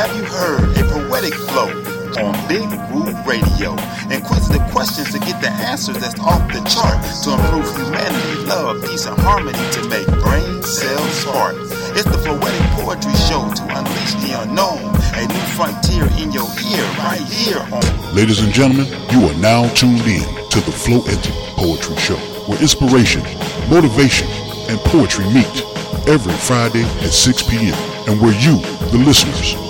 have you heard a poetic flow on Big Woo Radio? Inquisitive questions to get the answers that's off the chart to improve humanity, love, peace, and harmony to make brain cells spark. It's the Floetic Poetry Show to unleash the unknown, a new frontier in your ear, right here on. Ladies and gentlemen, you are now tuned in to the Flow Floetic Poetry Show, where inspiration, motivation, and poetry meet every Friday at 6 p.m. and where you, the listeners,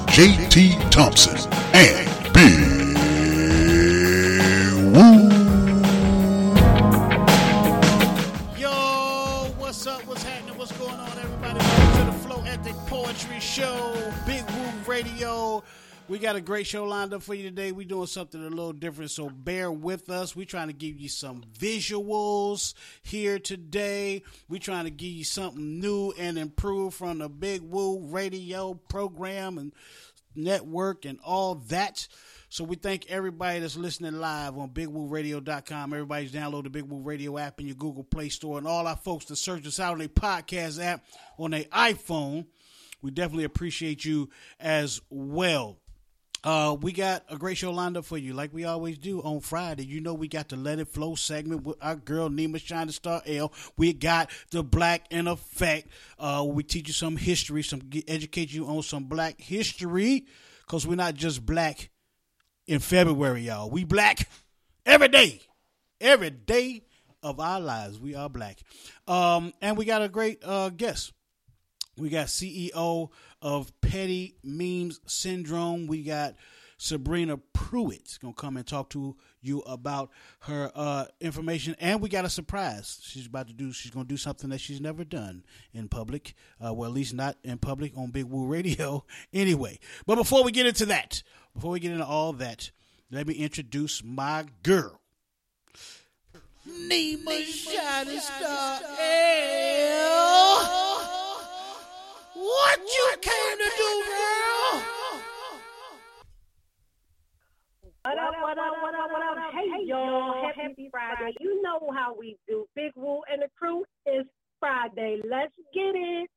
JT Thompson, and Big Woo. Yo, what's up? What's happening? What's going on, everybody? Welcome to the Floetic Poetry Show, Big Woo Radio. We got a great show lined up for you today. We're doing something a little different, so bear with us. We're trying to give you some visuals here today. We're trying to give you something new and improved from the Big Woo Radio program and network and all that. So we thank everybody that's listening live on BigWooRadio.com. Everybody's download the Big Woo Radio app in your Google Play Store, and all our folks that search us out on their podcast app on their iPhone. We definitely appreciate you as well. Uh, we got a great show lined up for you, like we always do on Friday. You know, we got the Let It Flow segment with our girl Nima Shining Star L. We got the Black in Effect. Uh, we teach you some history, some educate you on some Black history, because we're not just black in February, y'all. We black every day, every day of our lives. We are black, um, and we got a great uh, guest. We got CEO of Petty Memes Syndrome. We got Sabrina Pruitt gonna come and talk to you about her uh, information, and we got a surprise. She's about to do. She's gonna do something that she's never done in public. Uh, well, at least not in public on Big Woo Radio. Anyway, but before we get into that, before we get into all that, let me introduce my girl. Nima Shining Star L. What you came to do, girl? What up, what up, what up, what up? Hey, y'all. Happy Friday. You know how we do. Big Woo and the crew is Friday. Let's get it.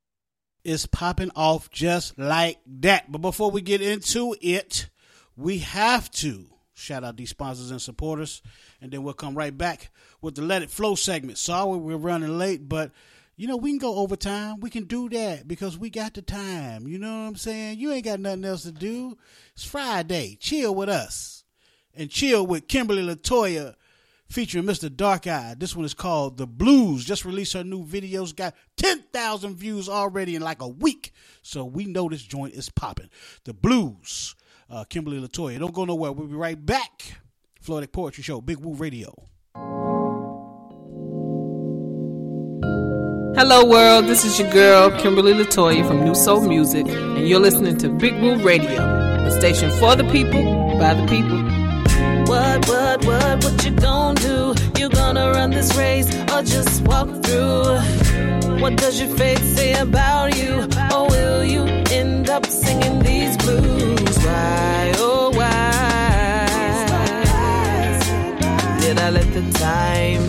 It's popping off just like that. But before we get into it, we have to shout out these sponsors and supporters, and then we'll come right back with the Let It Flow segment. Sorry we're running late, but you know, we can go overtime. We can do that because we got the time. You know what I'm saying? You ain't got nothing else to do. It's Friday. Chill with us. And chill with Kimberly Latoya featuring Mr. Dark Eye. This one is called The Blues. Just released her new videos. Got 10,000 views already in like a week. So we know this joint is popping. The Blues. Uh, Kimberly Latoya. Don't go nowhere. We'll be right back. Floetic Poetry Show, Big Woo Radio. Hello, world. This is your girl, Kimberly Latoya from New Soul Music, and you're listening to Big Woo Radio, a station for the people, by the people. What, what, what, what you gonna do? You gonna run this race or just walk through? What does your faith say about you? Or will you end up singing these blues? Why, oh, why? Did I let the time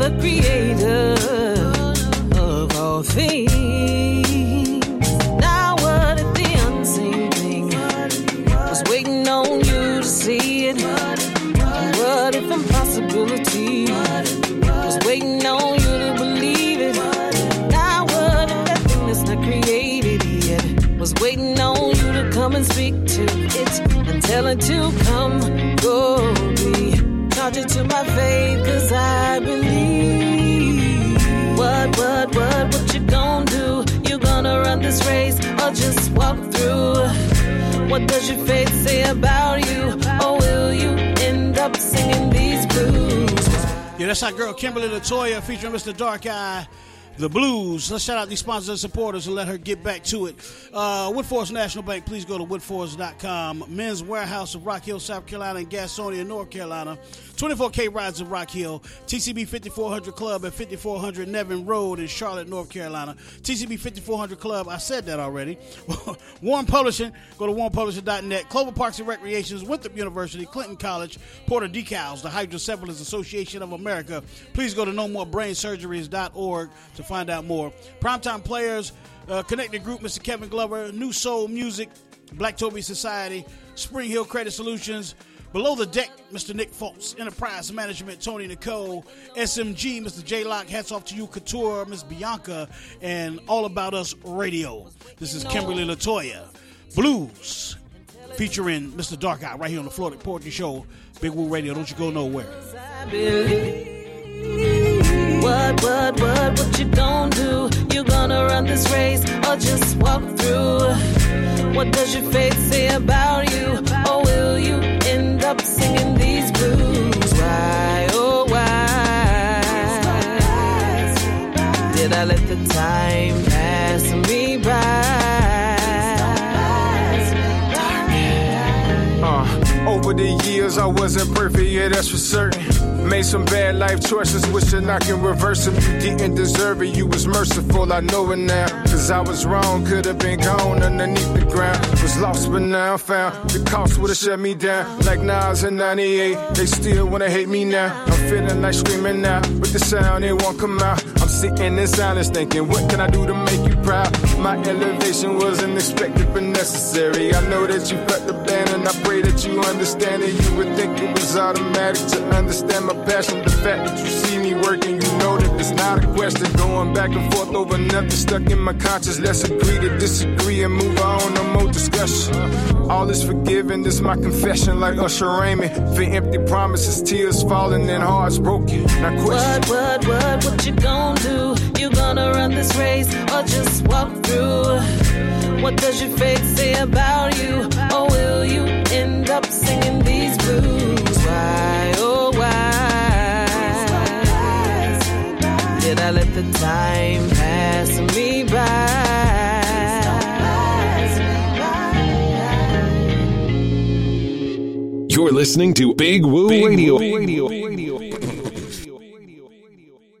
the creator of all things. Now, what if the unseen thing was waiting on you to see it? What if impossibility was waiting on you to believe it? Now, what if that thing that's not created yet was waiting on you to come and speak to it and tell it to come go? Charge to my faith, cause I believe. What, what, what, what you gonna do? You gonna run this race or just walk through? What does your faith say about you? Or will you end up singing these blues? Yeah, that's our girl Kimberly Latoya featuring Mr. Dark Eye. The Blues. Let's shout out these sponsors and supporters and let her get back to it. Uh, Woodforest National Bank, please go to woodforest.com. Men's Wearhouse of Rock Hill, South Carolina, and Gastonia, North Carolina. 24K Rides of Rock Hill. TCB 5400 Club at 5400 Nevin Road in Charlotte, North Carolina. TCB 5400 Club, I said that already. Warren Publishing, go to warrenpublishing.net. Clover Parks and Recreations, Winthrop University, Clinton College, Porter Decals, the Hydrocephalus Association of America. Please go to nomorebrainsurgeries.org to find out more. Primetime Players, uh, Connected Group, Mr. Kevin Glover, New Soul Music, Black Toby Society, Spring Hill Credit Solutions, Below the Deck, Mr. Nick Foltz, Enterprise Management, Tony Nicole, SMG, Mr. J Lock, hats off to you, Couture, Miss Bianca, and All About Us Radio. This is Kimberly Latoya. Blues, featuring Mr. Dark Eye right here on the Floetic Poetry Show. Big Woo Radio, don't you go nowhere. What, what, what, what you gonna do? You gonna run this race or just walk through? What does your faith say about you? Or will you end up singing these blues? Why, oh why? Did I let the time pass me by? Over the years, I wasn't perfect, yeah, that's for certain. Made some bad life choices, wishing I can reverse them. You didn't deserve it, you was merciful, I know it now. Cause I was wrong, could have been gone underneath the ground. Was lost, but now I'm found. The cost would have shut me down. Like Nas in 98, they still wanna hate me now. I'm feeling like screaming now, but the sound, it won't come out. I'm sitting in silence thinking, what can I do to make you proud? My elevation wasn't expected but necessary. I know that you felt the band, and I pray that you understand it. You would think it was automatic to understand my passion. The fact that you see me working, you know that it's not a question. Going back and forth over nothing stuck in my conscience. Let's agree to disagree and move on. No more discussion. All is forgiven, this my confession, like Usher Raymond. For empty promises, tears falling, and hearts broken. Now question. What, what, what, what you gonna do? You gonna run this race or just walk through? What does your faith say about you? Or will you end up singing these blues? Why, oh why? Did I let the time pass me by? You're listening to Big Woo Radio.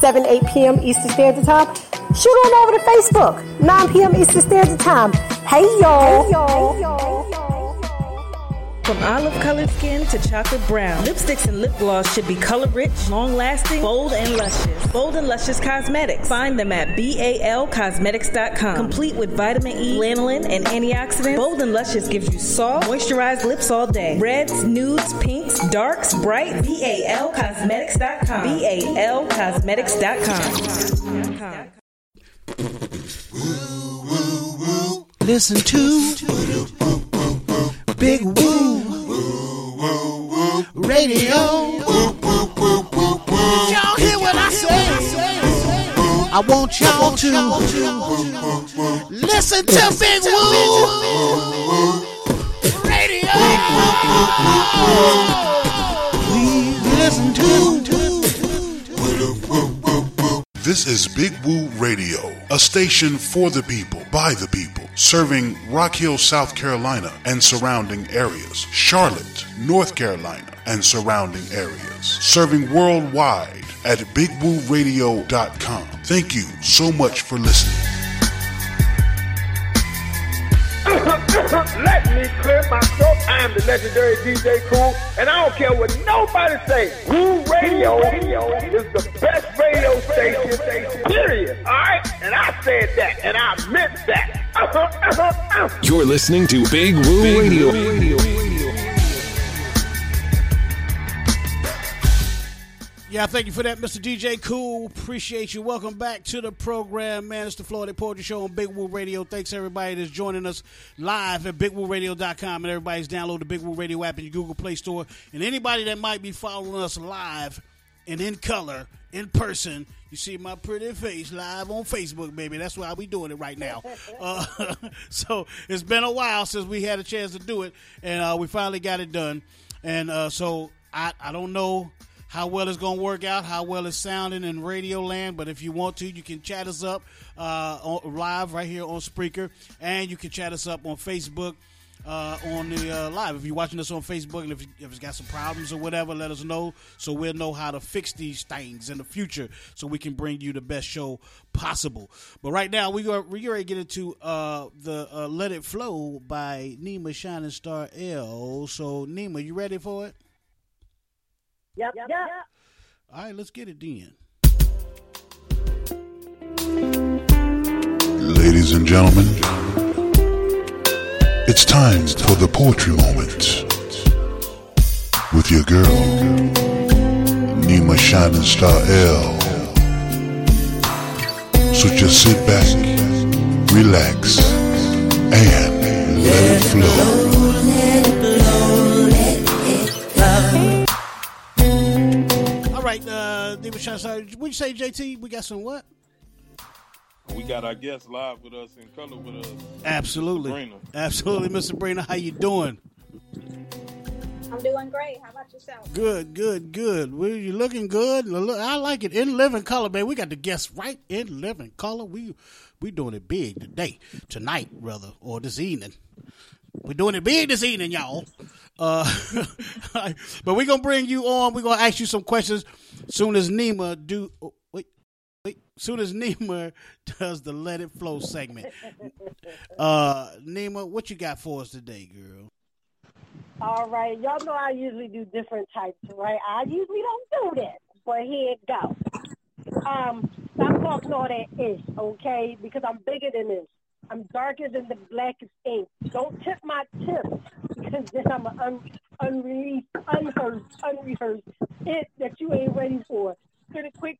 7, 8 p.m. Eastern Standard Time, shoot on over to Facebook, 9 p.m. Eastern Standard Time. Hey y'all. Hey y'all. Hey, y'all. From olive colored skin to chocolate brown, lipsticks and lip gloss should be color rich, long lasting, bold, and luscious. Bold and Luscious Cosmetics. Find them at balcosmetics.com. Complete with vitamin E, lanolin, and antioxidants, Bold and Luscious gives you soft, moisturized lips all day. Reds, nudes, pinks, darks, bright. balcosmetics.com. balcosmetics.com. Listen to Big Woo Radio. Did y'all hear what I say? I want y'all to listen to Big Woo Radio. Please listen to. This is Big Woo Radio, a station for the people, by the people, serving Rock Hill, South Carolina and surrounding areas, Charlotte, North Carolina and surrounding areas, serving worldwide at bigwooradio.com. Thank you so much for listening. Let me clear my throat. I am the legendary DJ Cool, and I don't care what nobody say. Woo Radio is the best radio station, period. All right? And I said that, and I meant that. Uh-huh, uh-huh, uh-huh. You're listening to Big Woo Radio. Yeah, thank you for that, Mr. DJ Cool. Appreciate you. Welcome back to the program, man. It's the Floetic Poetry Show on Big Woo Radio. Thanks everybody that's joining us live at BigWooRadio.com and everybody's download the Big Woo Radio app in your Google Play Store. And anybody that might be following us live and in color, in person, you see my pretty face live on Facebook, baby. That's why we doing it right now. Uh, so it's been a while since we had a chance to do it, and uh, we finally got it done. And uh, so I, I don't know how well it's going to work out, how well it's sounding in radio land. But if you want to, you can chat us up uh, on, live right here on Spreaker, and you can chat us up on Facebook. Uh, on the uh, live, if you're watching us on Facebook, and if, if it's got some problems or whatever, let us know so we'll know how to fix these things in the future, so we can bring you the best show possible. But right now, we are we to get into uh, the uh, "Let It Flow" by Nima Shining Star L. So, Nima, you ready for it? Yep, yep, yep. All right, let's get it then. Ladies and gentlemen, it's time for the poetry moment with your girl, Nima Shining Star L. So just sit back, relax, and let it flow. Uh, Nima Shining Star. What you say, JT? We got some what? We got our guests live with us in color with us. Absolutely, Sabrina. absolutely, Mr. Sabrina. How you doing? I'm doing great. How about yourself? Good, good, good. Well, you looking good. I like it in living color, man. We got the guests right in living color. We we doing it big today, tonight, rather, or this evening. We're doing it big this evening, y'all. Uh, but we're gonna bring you on. We're gonna ask you some questions soon as Nima do. Oh, wait, wait. Soon as Nima does the Let It Flow segment. Uh, Nima, what you got for us today, girl? All right, y'all know I usually do different types, right? I usually don't do that, but here it go. Um, stop talking all that ish, okay? Because I'm bigger than this. I'm darker than the blackest ink. Don't tip my tip because then I'm an un- unreleased, unheard, unrehearsed it that you ain't ready for. Pretty quick.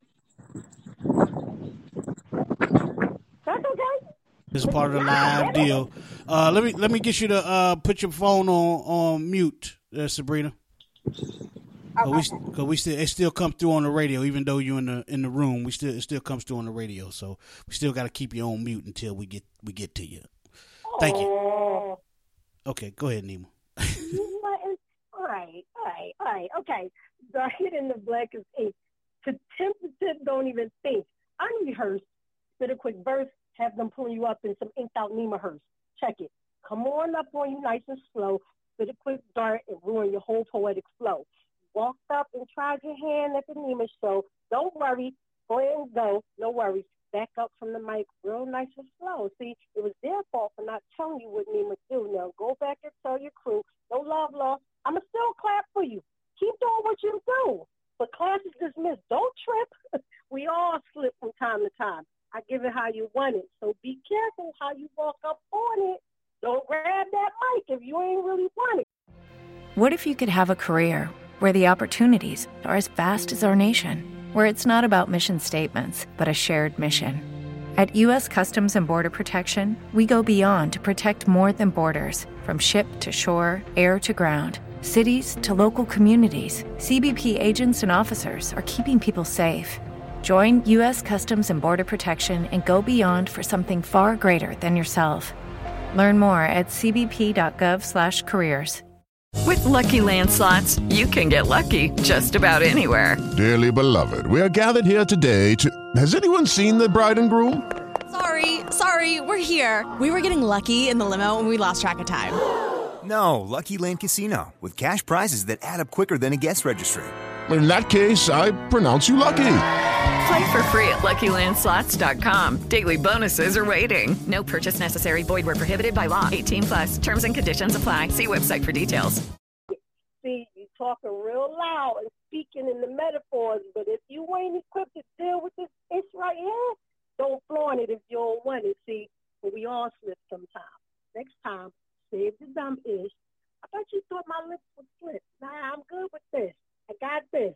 That's okay. This is part of the live deal. Uh, let me let me get you to uh, put your phone on on mute, uh, Sabrina. Cause we, cause we still it still comes through on the radio, even though you're in the in the room. We still it still comes through on the radio, so we still got to keep you on mute until we get we get to you. Thank you. Okay, go ahead, Nemo. you know what? All right, all right, all right. Okay, darker than the blackest ink. To tip the don't even think. Unrehearsed. Spit a quick verse. Have them pull you up in some inked out Nima hearse. Check it. Come on up on you nice and slow. Spit a quick dart and ruin your whole poetic flow. Walked up and tried your hand at the Nima show. Don't worry. Go ahead and go. No worries. Back up from the mic real nice and slow. See, it was their fault for not telling you what Nima do. Now go back and tell your crew. No love lost. I'ma still clap for you. Keep doing what you do. But class is dismissed. Don't trip. we all slip from time to time. I give it how you want it. So be careful how you walk up on it. Don't grab that mic if you ain't really want it. What if you could have a career where the opportunities are as vast as our nation, where it's not about mission statements, but a shared mission? At U.S. Customs and Border Protection, we go beyond to protect more than borders from ship to shore, air to ground, cities to local communities. CBP agents and officers are keeping people safe. Join U.S. Customs and Border Protection and go beyond for something far greater than yourself. Learn more at cbp.gov/careers. With Lucky Land slots, you can get lucky just about anywhere. Dearly beloved, we are gathered here today to. Has anyone seen the bride and groom? Sorry, sorry, we're here. We were getting lucky in the limo and we lost track of time. No, Lucky Land Casino, with cash prizes that add up quicker than a guest registry. In that case, I pronounce you lucky. Play for free at LuckyLandSlots.com. Daily bonuses are waiting. No purchase necessary. Void were prohibited by law. 18 plus. Terms and conditions apply. See website for details. See, you talking real loud and speaking in the metaphors, but if you ain't equipped to deal with this ish right here, don't flaunt it if you don't want it. See, but we all slip sometimes. Next time, save the dumb ish. I thought you thought my lips would slip. Nah, I'm good with this. I got this.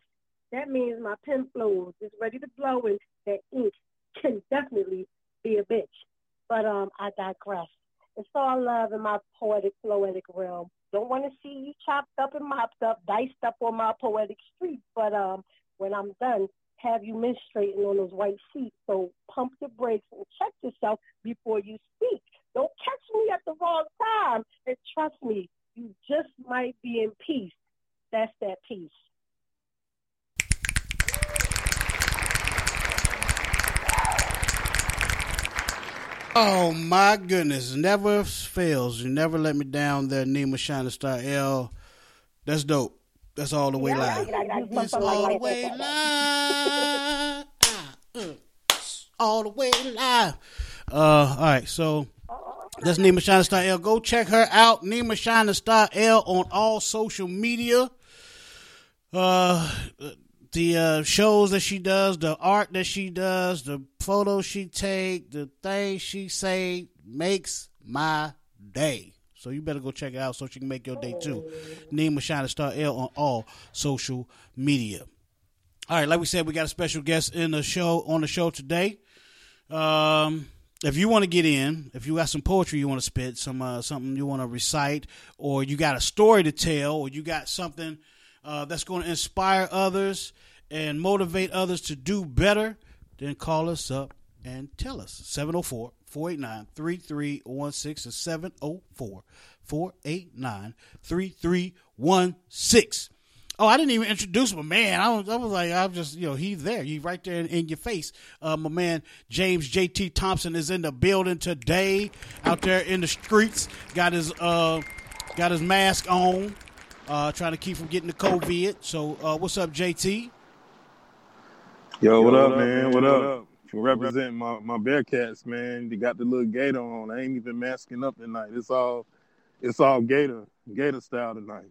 That means my pen flows It's ready to blow, and that ink can definitely be a bitch. But um, I digress. It's all love in my poetic, poetic realm. Don't want to see you chopped up and mopped up, diced up on my poetic street. But um, when I'm done, have you menstruating on those white sheets. So pump the brakes and check yourself before you speak. Don't catch me at the wrong time. And trust me, you just might be in peace. That's that peace. Oh my goodness, never fails. You never let me down there, Nima Shining Star L. That's dope. That's all the way live. All the way live. All the way live. Uh, all right, so that's Nima Shining Star L. Go check her out, Nima Shining Star L, on all social media. Uh, the uh, shows that she does, the art that she does, the photos she take, the things she say makes my day. So you better go check it out so she can make your day too. Nima Shining Star L on all social media. All right, like we said, we got a special guest in the show on the show today. Um, if you want to get in, if you got some poetry you want to spit, some uh, something you want to recite, or you got a story to tell, or you got something uh, that's going to inspire others and motivate others to do better, then call us up and tell us. 704 489 3316 is 704 489 3316. Oh, I didn't even introduce my man. I was, I was like, I'm just, you know, he's there. He's right there in, in your face. Uh, my man James JT Thompson is in the building today, out there in the streets. Got his, uh, got his mask on, uh, trying to keep from getting the COVID. So, uh, what's up, JT? Yo, what up, man? What up? Representing my, my Bearcats, man. They got the little gator on. I ain't even masking up tonight. It's all it's all gator gator style tonight.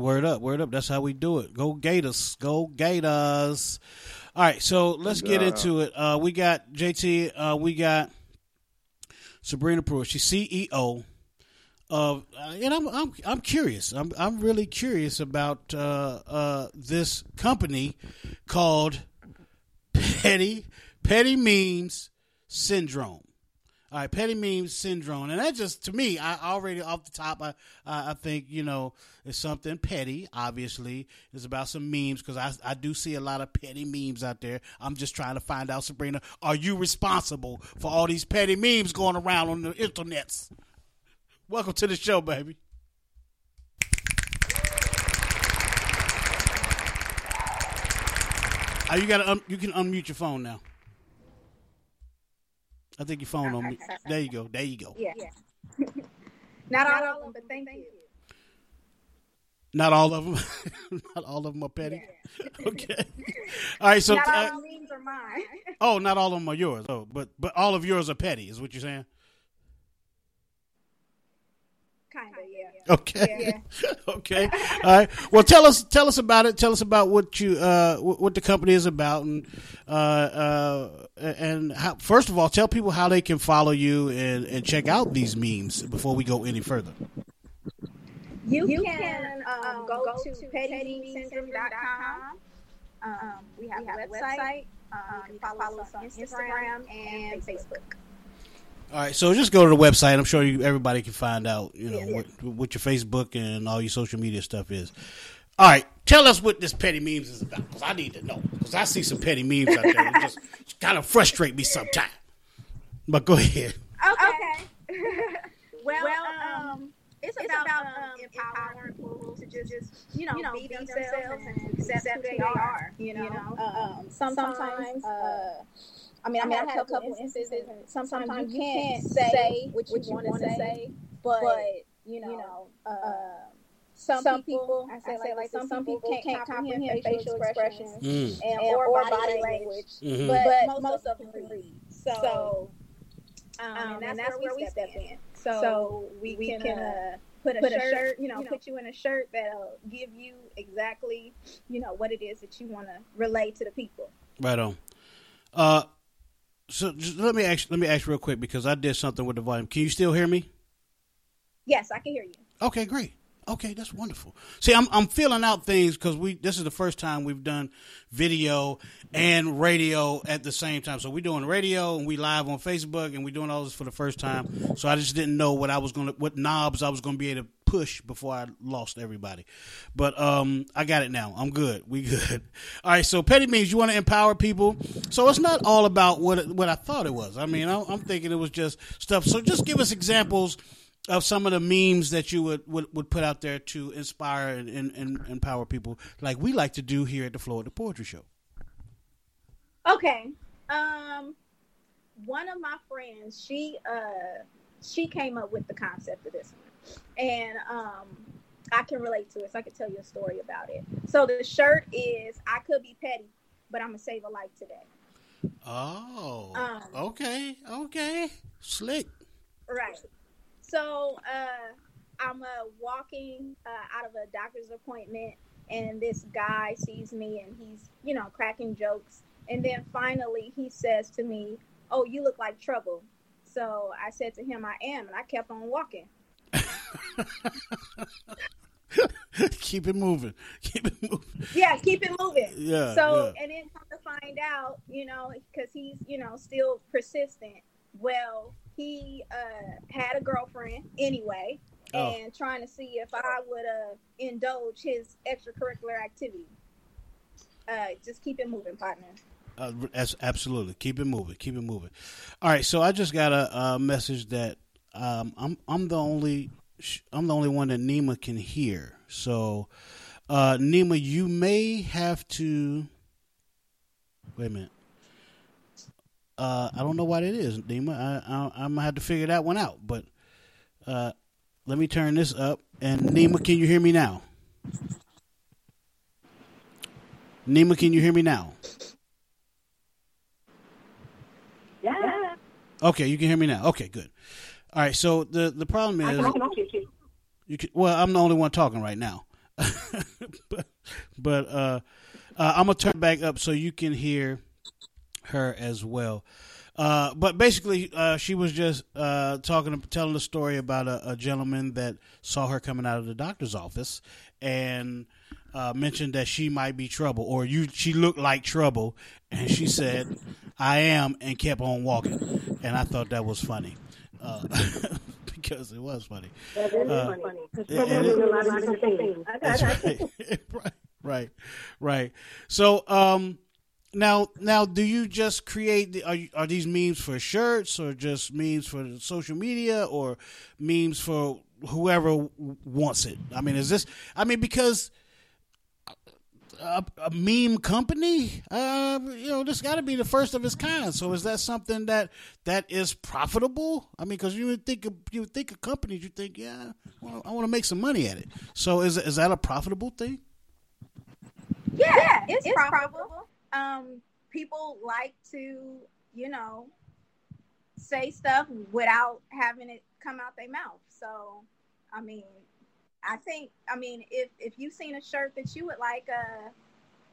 Word up, word up. That's how we do it. Go Gators, go Gators. All right, so let's get into it. Uh, we got JT. Uh, we got Sabrina Pruitt. She's CEO of, uh, and I'm I'm I'm curious. I'm I'm really curious about uh, uh, this company called Petty Petty Memes Syndrome. All right, petty memes syndrome, and that just to me, I already off the top, I I I think you know it's something petty. Obviously, it's about some memes because I I do see a lot of petty memes out there. I'm just trying to find out, Sabrina, are you responsible for all these petty memes going around on the internets? Welcome to the show, baby. Oh, you got un- you can unmute your phone now. I think your phone on me. There you go. There you go. Yeah. Not all of them, but thank you. Not all of them. not all of them are petty. Okay. All right. So, Not all uh, the memes are mine. oh, not all of them are yours. Oh, but but all of yours are petty. Is what you're saying? Kinda, yeah. Okay. okay. All right. Well, tell us tell us about it. Tell us about what you uh wh- what the company is about and uh uh and how, first of all, tell people how they can follow you and and check out these memes before we go any further. You, can um, go, to pettymemesyndrome.com. Um, we have a website. Um, you can follow us on Instagram and Facebook. All right, so just go to the website. I'm sure you, everybody can find out, you know, what, what your Facebook and all your social media stuff is. All right, tell us what this petty memes is about, because I need to know. Because I see some petty memes out there that just kind of frustrate me sometimes. But go ahead. Okay. well, um, it's about, um, empowering people to just, you know, you know be themselves and accept who they are. You know, um, sometimes, uh, I mean, I mean, I've had a couple instances. and Sometimes you can't say what you want to say, but you know, uh, some, some people, I say, I say like, like some, people can't comprehend facial expressions mm. and, and, or, or body language, mm-hmm. but, but, most of them can read. So, so um, um, and, that's and, that's where we step, step in. in. So, so we, we can. Uh, put a, put shirt, a shirt, you know, you know, put you in a shirt that'll give you exactly, you know, what it is that you want to relay to the people. Right on. Uh, so just let me ask, let me ask real quick because I did something with the volume. Can you still hear me? Yes, I can hear you. Okay, great. Okay, that's wonderful. See, I'm I'm feeling out things because we this is the first time we've done video and radio at the same time. So we're doing radio and we live on Facebook and we're doing all this for the first time. So I just didn't know what I was gonna what knobs I was gonna be able to push before I lost everybody. But um, I got it now. I'm good. We good. All right. So petty means you want to empower people. So it's not all about what what I thought it was. I mean, I'm thinking it was just stuff. So just give us examples of some of the memes that you would, would, would put out there to inspire and, and, and, empower people, like we like to do here at the Floetic Poetry Show? Okay. Um, one of my friends, she uh, she came up with the concept of this one, and um, I can relate to it. So I can tell you a story about it. So the shirt is "I could be petty, but I'm gonna save a life today." Oh, um, okay, okay, slick. Right. So uh, I'm uh, walking uh, out of a doctor's appointment, and this guy sees me, and he's you know cracking jokes, and then finally he says to me, "Oh, you look like trouble." So I said to him, "I am," and I kept on walking. keep it moving. Keep it moving. Yeah, keep it moving. Yeah. So yeah. and then come to find out, you know, because he's you know still persistent. Well, he uh, had a girlfriend anyway, oh. and trying to see if I would uh, indulge his extracurricular activity. Uh, just keep it moving, partner. Uh, absolutely, keep it moving, keep it moving. All right, so I just got a, a message that um, I'm I'm the only I'm the only one that Nima can hear. So, uh, Nima, you may have to wait a minute. Uh, I don't know what it is, Nima. I, I, am gonna have to figure that one out. But uh, let me turn this up. And Nima, can you hear me now? Nima, can you hear me now? Yeah. Okay, you can hear me now. Okay, good. All right. So the the problem is, you can, well, I'm the only one talking right now. but but uh, uh, I'm gonna turn back up so you can hear her as well. Uh, but basically, uh, she was just uh, talking, telling the story about a, a, gentleman that saw her coming out of the doctor's office and uh, mentioned that she might be trouble, or you, she looked like trouble, and she said, "I am," and kept on walking. And I thought that was funny. Uh, because it was funny. That is uh, funny. It, That's right. right, right, right. So, um, now, now, do you just create? The, are you, are these memes for shirts, or just memes for social media, or memes for whoever wants it? I mean, is this? I mean, because a, a meme company, uh, you know, this got to be the first of its kind. So, is that something that that is profitable? I mean, because you would think of, you would think of companies, you think, yeah, well, I want to make some money at it. So, is is that a profitable thing? Yeah, yeah it's, it's profitable. profitable um, people like to, you know, say stuff without having it come out their mouth. So, I mean, I think, I mean, if if you've seen a shirt that you would like, uh,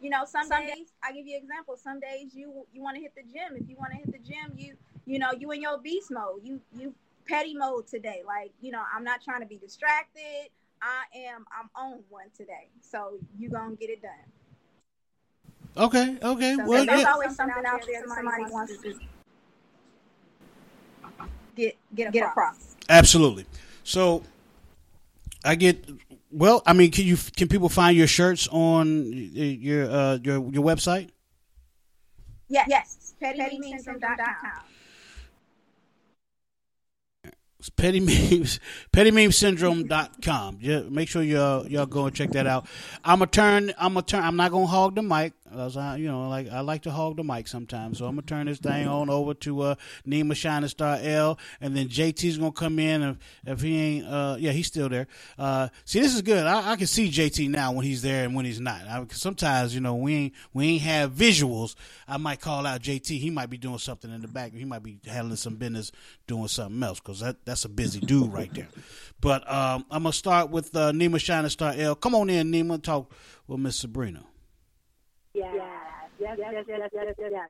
you know, some, some days I give you an example. Some days you you want to hit the gym. If you want to hit the gym, you you know you in your beast mode. You you petty mode today. Like you know, I'm not trying to be distracted. I am I'm on one today. So you gonna get it done. Okay, okay. So well, there's yeah. always something out there that somebody wants to get get across. Get across. Absolutely. So I get well. I mean, can you can people find your shirts on your uh, your your website? Yes, yes. PettyMemesSyndrome.com. It's petty memes pettymemesyndrome.com yeah make sure y'all y'all go and check that out i'm gonna turn i'm gonna turn i'm not gonna hog the mic 'Cause I, you know, like I like to hog the mic sometimes. So I'm gonna turn this thing on over to uh, Nima Shining Star L, and then JT's gonna come in. If, if he ain't, uh, yeah, he's still there. Uh, see, this is good. I, I can see JT now when he's there and when he's not. I, sometimes, you know, we ain't we ain't have visuals. I might call out JT. He might be doing something in the back. He might be handling some business, doing something else, because that that's a busy dude right there. But um, I'm gonna start with uh, Nima Shining Star L. Come on in, Nima. Talk with Miss Sabrina. Yes, yes, yes, yes, yes, yes.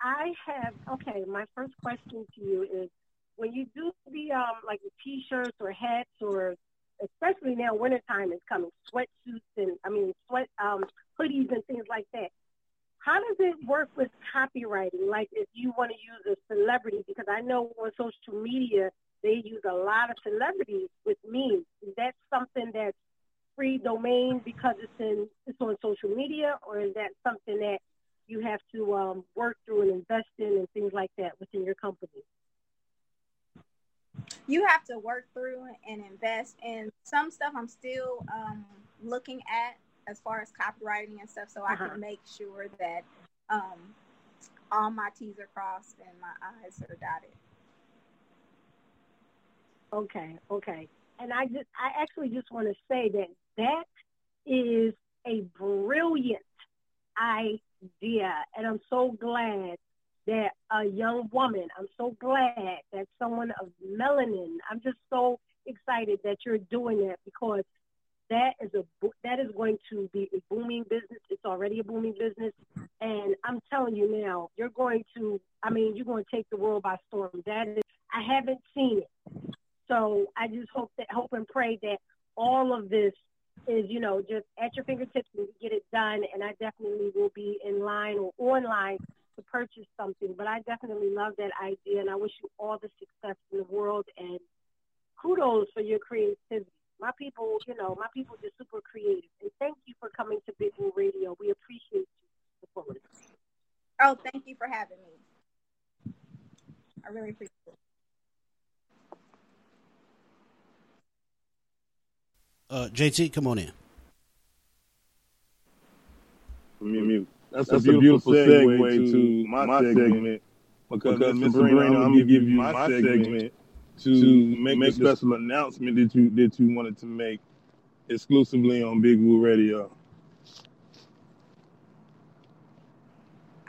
I have okay. My first question to you is: when you do the um like the t-shirts or hats or especially now wintertime is coming, sweatsuits and I mean sweat um hoodies and things like that. How does it work with copyrighting? Like if you want to use a celebrity, because I know on social media they use a lot of celebrities with memes. Is that something that's free domain because it's in it's on social media, or is that something that you have to um, work through and invest in and things like that within your company? you have to work through and invest in some stuff i'm still um, looking at as far as copyrighting and stuff so i Uh-huh. can make sure that um, all my t's are crossed and my i's are dotted Okay, okay. And I just, I actually just want to say that that is a brilliant idea, and I'm so glad that a young woman, I'm so glad that someone of melanin, I'm just so excited that you're doing that because that is a that is going to be a booming business. It's already a booming business, and I'm telling you now, you're going to. I mean, you're going to take the world by storm. That is, I haven't seen it, so I just hope that hope and pray that all of this is, you know, just at your fingertips and get it done. And I definitely will be in line or online to purchase something. But I definitely love that idea, and I wish you all the success in the world. And kudos for your creativity. My people, you know, my people are just super creative. And thank you for coming to Big Woo Radio. We appreciate you. the oh thank you for having me i really appreciate it Uh, JT, come on in. Mute. That's, a beautiful, segue, to my, segment. Because, Miss Sabrina, I'm gonna give you my segment to make, a special announcement that you that you wanted to make exclusively on Big Woo Radio.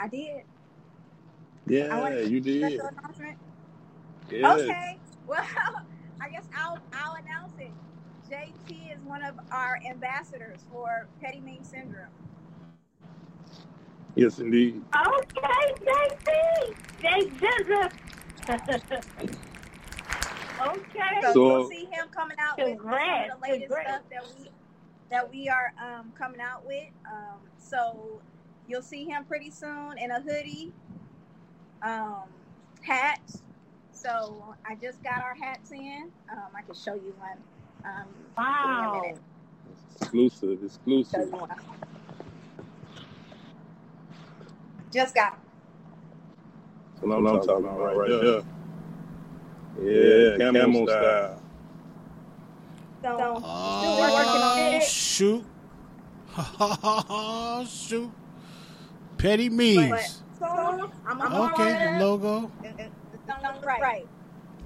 i did Yeah, I wanted you did. special announcement Yes. Okay. Well, I guess I'll I'll announce it. JT is one of our ambassadors for Petty Meme Syndrome. Yes, indeed. Okay, JT. J Jizzle. okay. So, So- you'll see him coming out with some Congrats, of the latest congrats. stuff that we that we are um, coming out with. Um, so you'll see him pretty soon in a hoodie, um, hats. So I just got our hats in. Um, I can show you one. Um, Wow. Give me a minute. Exclusive, exclusive. you one. Just got 'em. That's what I'm, talking about right there. Yeah, camo style. So still Oh, working on it. shoot. shoot. Petty But memes. so I'm gonna Okay, the logo. right.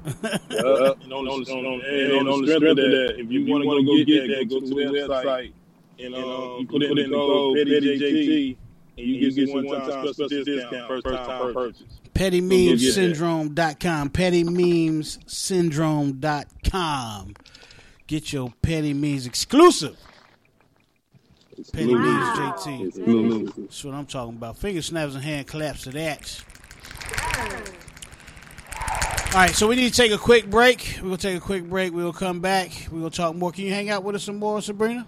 Uh, and on, on, on, and on the strength of that, if you want to go get that, go to the website and um, you put in the code PettyJT and you get this one-time special discount first time purchase. PettyMemesSyndrome.com. PettyMemesSyndrome.com. Get your Petty Memes exclusive. Petty Memes JT. Exclusive. That's what I'm talking about. Finger snaps and hand claps to that. All right, so we need to take a quick break. We're going to take a quick break. We'll come back. We're going to talk more. Can you hang out with us some more, Sabrina?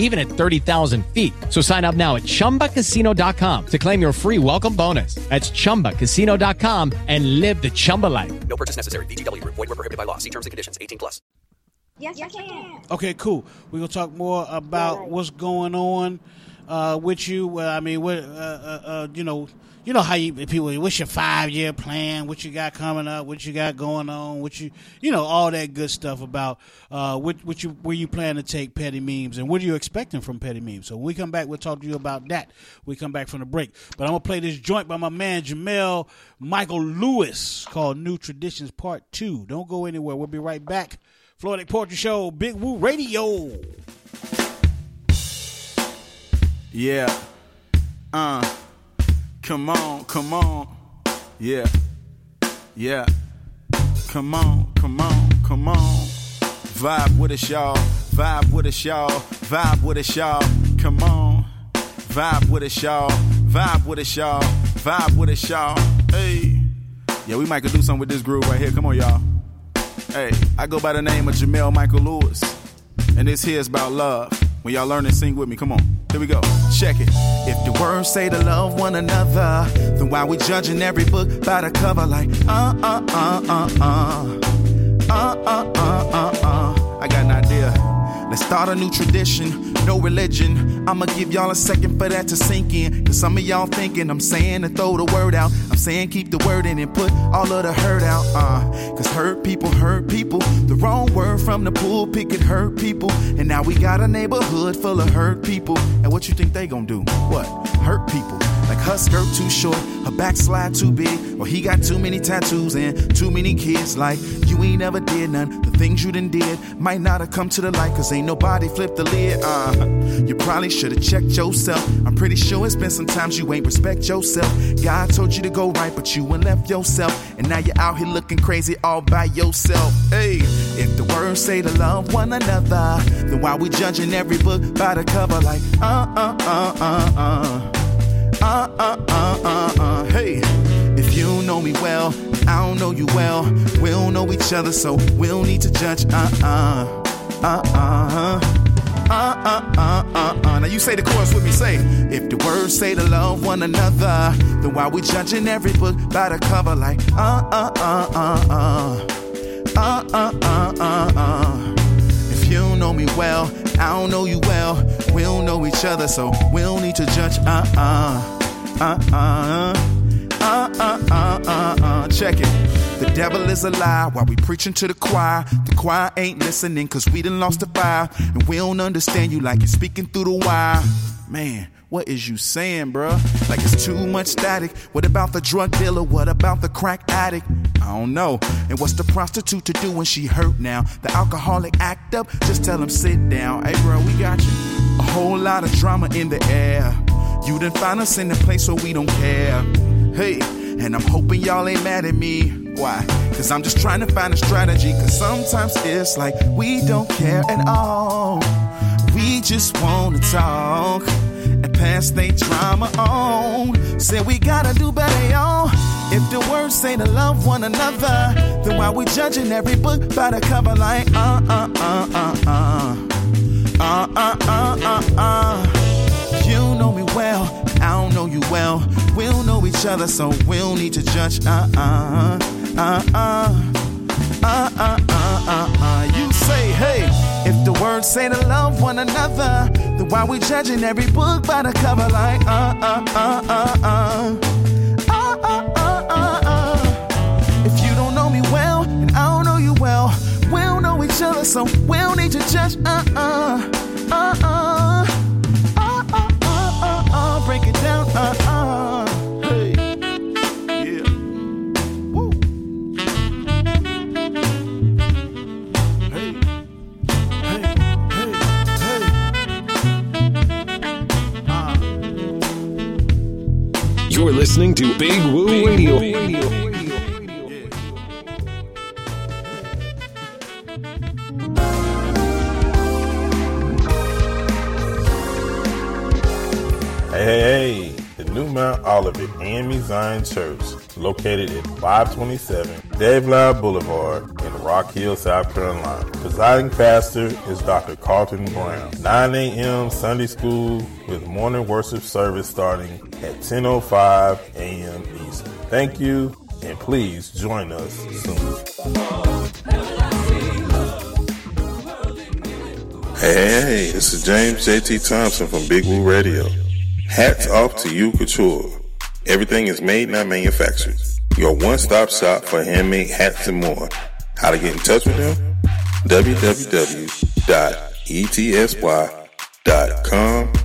even at 30,000 feet. So sign up now at ChumbaCasino.com to claim your free welcome bonus. That's ChumbaCasino.com and live the Chumba life. No purchase necessary. VGW Group. Void were prohibited by law. See terms and conditions. 18 plus. Yes, I can. Okay, cool. We're gonna talk more about what's going on uh, with you. Uh, I mean, what uh, uh, uh, you know, you know how you people. What's your five year plan? What you got coming up? What you got going on? What you you know all that good stuff about uh, what what you where you plan to take petty memes and what are you expecting from petty memes. So when we come back, we'll talk to you about that. We come back from the break, but I'm gonna play this joint by my man Jamel Michael Lewis called New Traditions Part Two. Don't go anywhere. We'll be right back. Floetic Poetry Show, Big Woo Radio. Yeah. Uh. Come on, come on. Yeah. Yeah. Come on, come on, come on. Vibe with us, y'all. Vibe with us, y'all. Vibe with us, y'all. Come on. Vibe with us, y'all. Vibe with us, y'all. Vibe with us, y'all. Hey. Yeah, we might could do something with this groove right here. Come on, y'all. Hey, I go by the name of Jamel Michael Lewis. And this here is about love. When y'all learn and sing with me, come on. Here we go. Check it. If the words say to love one another, then why we judging every book by the cover like uh uh uh uh uh uh uh uh uh uh. I got an idea. Let's start a new tradition, no religion. I'ma give y'all a second for that to sink in. Cause some of y'all thinking I'm saying to throw the word out. I'm saying keep the word in and put all of the hurt out. Uh, Cause hurt people hurt people. The wrong word from the pulpit could hurt people. And now we got a neighborhood full of hurt people. And what you think they gonna do? What? Hurt people. Like her skirt too short, her backslide too big, or he got too many tattoos and too many kids. Like you ain't never did none. The things you done did might not have come to the light, cause ain't nobody flipped the lid. Uh, you probably should have checked yourself. I'm pretty sure it's been some times you ain't respect yourself. God told you to go right, but you ain't left yourself. And now you're out here looking crazy all by yourself. Hey, if the words say to love one another, then why we judging every book by the cover? Like, uh, uh, uh, uh, uh uh, uh, uh, uh, uh. Hey, if you know me well, I don't know you well. We don't know each other, so we don't need to judge. Uh, uh, uh, uh. Uh, uh, uh, uh, uh. Now you say the chorus with me. Say, if the words say to love one another, then why we judging every book by the cover? Like, uh, uh, uh, uh, uh, uh, uh, uh, uh, you know me well, I don't know you well. We don't know each other, so we don't need to judge. Uh uh. Uh uh. Uh uh uh uh uh. Check it. The devil is a lie while we preaching to the choir. The choir ain't listening cause we done lost the fire. And we don't understand you like you're speaking through the wire. Man, what is you saying, bruh? Like it's too much static. What about the drug dealer? What about the crack addict? I don't know. And what's the prostitute to do when she hurt now? The alcoholic act up? Just tell him sit down. Hey, bro, we got you. A whole lot of drama in the air. You done find us in a place where we don't care. Hey, and I'm hoping y'all ain't mad at me. Why? Cause I'm just trying to find a strategy. Cause sometimes it's like we don't care at all. We just wanna talk pass they drama on. Say we gotta do better, y'all. If the words say to love one another, then why we judging every book by the cover like uh uh uh uh uh uh uh uh uh uh. You know me well, I don't know you well. We don't know each other, so we don't need to judge. Uh uh uh uh uh uh uh uh uh. Words say to love one another, then why we judging every book by the cover like uh uh uh uh uh. Uh, uh, uh, uh, uh. If you don't know me well, and I don't know you well, we don't know each other, so we don't need to judge. Uh uh uh. Uh listening to Big Woo Radio. Hey, hey, hey, the new Mount Olivet AME Zion Church, located at 527 Dave Lyle Boulevard in Rock Hill, South Carolina. Presiding pastor is Dr. Carlton Brown. 9 a.m. Sunday school with morning worship service starting at 10.05 a.m. Eastern. Thank you, and please join us soon. Hey, hey, hey, this is James JT Thompson from Big Woo Radio. Hats off to you couture. Everything is made, not manufactured. Your one-stop shop for handmade hats and more. How to get in touch with them? www.etsy.com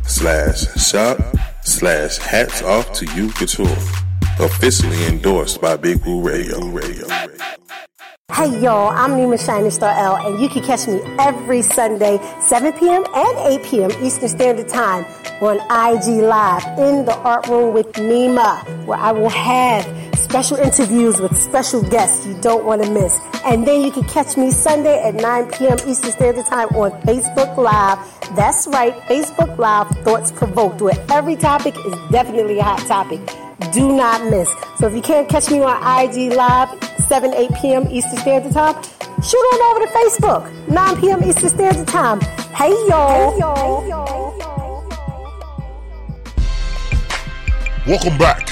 slash shop slash hats off to you couture. Officially endorsed by Big Woo Radio. Radio. Hey y'all, I'm Nima Shining Star L, and you can catch me every Sunday, 7 p.m. and 8 p.m. Eastern Standard Time on IG Live in the Art Room with Nima, where I will have special interviews with special guests you don't want to miss. And then you can catch me Sunday at 9 p.m. Eastern Standard Time on Facebook Live. That's right, Facebook Live Thoughts Provoked, where every topic is definitely a hot topic. Do not miss. So if you can't catch me on IG Live, 7, 8 p.m. Eastern Standard Time, shoot on over to Facebook, 9 p.m. Eastern Standard Time. Hey y'all. Hey y'all. Hey, y'all. Welcome back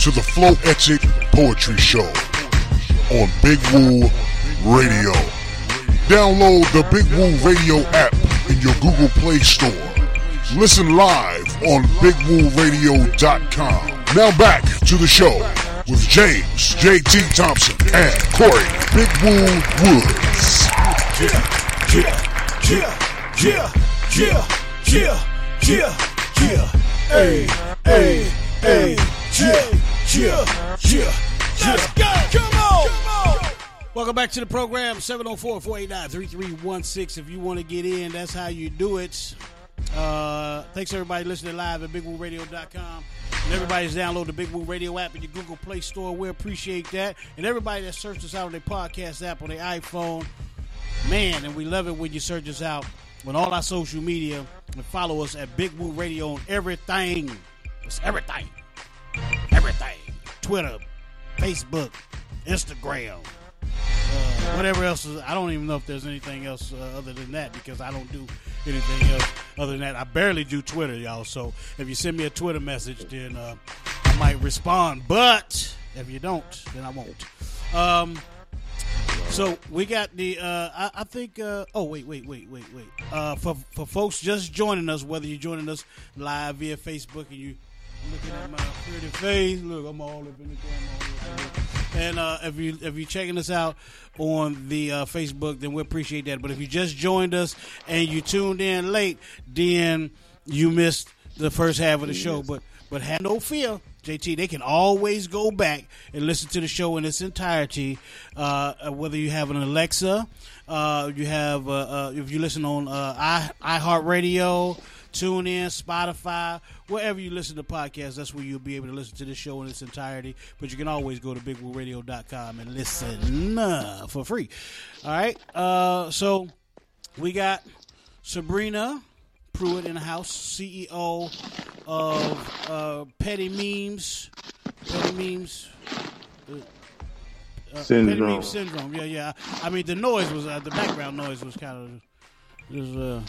to the Flow Ethic Poetry Show on Big Woo Radio. Download the Big Woo Radio app in your Google Play Store. Listen live on BigWooRadio.com. Now back to the show with James JT Thompson and Corey Big Woo Woods. Yeah, yeah, yeah, yeah, yeah, yeah, yeah, yeah. Hey, hey, hey, yeah, yeah, yeah. Let's go. Come on. Come on. Welcome back to the program, 704-489-3316. If you want to get in, that's how you do it. Uh, thanks everybody listening live at BigWooRadio.com. And everybody's download the Big Woo Radio app in your Google Play Store. We appreciate that. And everybody that searched us out on their podcast app on their iPhone, man, and we love it when you search us out on all our social media and follow us at Big Woo Radio on everything. It's everything. Everything. Twitter, Facebook, Instagram, uh, whatever else. Is, I don't even know if there's anything else uh, other than that because I don't do anything else other than that. I barely do Twitter, y'all. So if you send me a Twitter message, then uh, I might respond. But if you don't, then I won't. Um, so we got the. Uh, I, I think. Uh, oh wait, wait, wait, wait, wait. Uh, for for folks just joining us, whether you're joining us live via Facebook and you looking at my pretty face, look, I'm all up in the camera. And uh, if you if you're checking us out on the uh, Facebook, then we appreciate that. But if you just joined us and you tuned in late, then you missed the first half of the show. But but have no fear. JT, they can always go back and listen to the show in its entirety. Uh, whether you have an Alexa, uh, you have uh, uh, if you listen on uh, i iHeartRadio, TuneIn, Spotify, wherever you listen to podcasts, that's where you'll be able to listen to the show in its entirety. But you can always go to BigWooRadio.com and listen uh, for free. All right. Uh, so we got Sabrina Pruitt in the house, CEO of uh, Petty Memes. Petty Memes. Uh, uh, Syndrome. Syndrome. Yeah, yeah. I mean, the noise was uh, the background noise was kind of. Was, uh,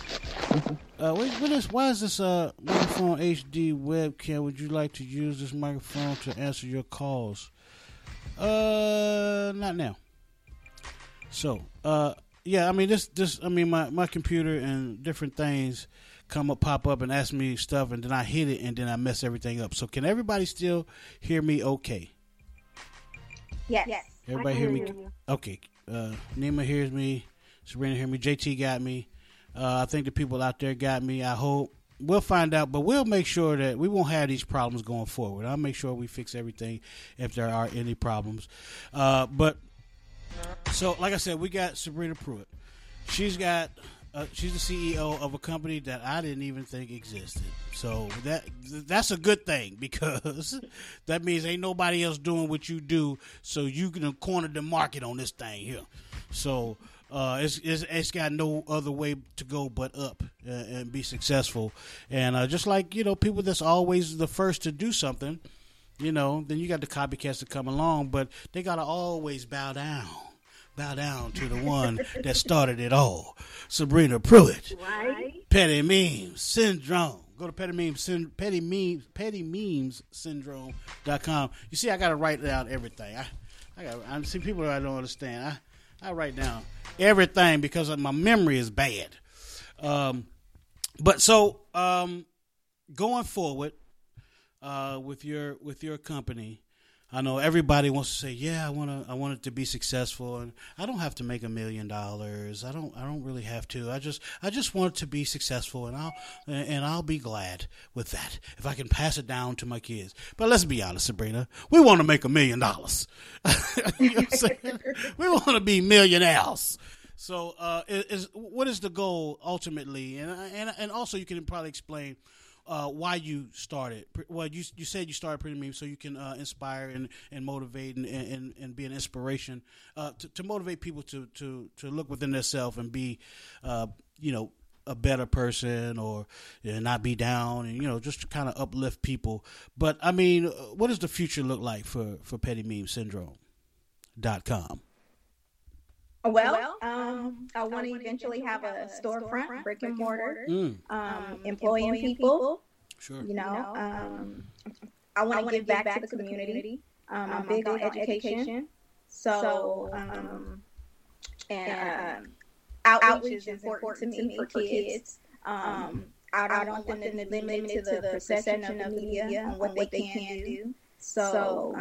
uh, wait, what is, why is this uh, microphone HD webcam? Would you like to use this microphone to answer your calls? Uh, not now. So, uh, yeah, I mean, this, this, I mean, my, my computer and different things come up, pop up, and ask me stuff, and then I hit it, and then I mess everything up. So, can everybody still hear me? Okay. Yes. yes. Everybody I hear can me? you. Okay. Uh, Nima hears me. Sabrina hear me. JT got me. Uh, I think the people out there got me. I hope we'll find out, but we'll make sure that we won't have these problems going forward. I'll make sure we fix everything if there are any problems. Uh, but so, like I said, we got Sabrina Pruitt. She's got uh, she's the CEO of a company that I didn't even think existed. So that that's a good thing because that means ain't nobody else doing what you do. So you can corner the market on this thing here. So uh, it's, it's it's got no other way to go but up uh, and be successful. And uh, just like you know, people that's always the first to do something, you know, then you got the copycats that come along, but they gotta always bow down bow down to the one that started it all, Sabrina Pruitt. Right. Petty Memes Syndrome. Go to Petty Memes, Petty Memes, Petty Memes Syndrome.com. You see, I got to write down everything. I, I got. I see people that I don't understand. I, I write down everything because my memory is bad. Um, but so um, going forward uh, with your with your company, I know everybody wants to say, "Yeah, I want to. I want it to be successful, and I don't have to make a million dollars. I don't. I don't really have to. I just. I just want it to be successful, and I'll. And I'll be glad with that if I can pass it down to my kids. But let's be honest, Sabrina. We want to make a million dollars. we want to be millionaires. So, uh, is what is the goal ultimately? And and and also, you can probably explain uh, why you started. Well, you you said you started Pretty Meme so you can uh, inspire and, and motivate and, and, and be an inspiration uh, to, to motivate people to, to, to look within themselves and be, uh, you know, a better person or you know, not be down and you know just kind of uplift people. But I mean, what does the future look like for for Petty Meme Syndrome dot com? Well, um, I want to eventually have a storefront, brick and mortar, mm. um, employing people. Sure. You know, um, I want to give back, back to the community. Um, I'm big on education, so um, and uh, outreach is important to me for kids. Um, I don't want them to limit to the perception of the media and what they can do. So.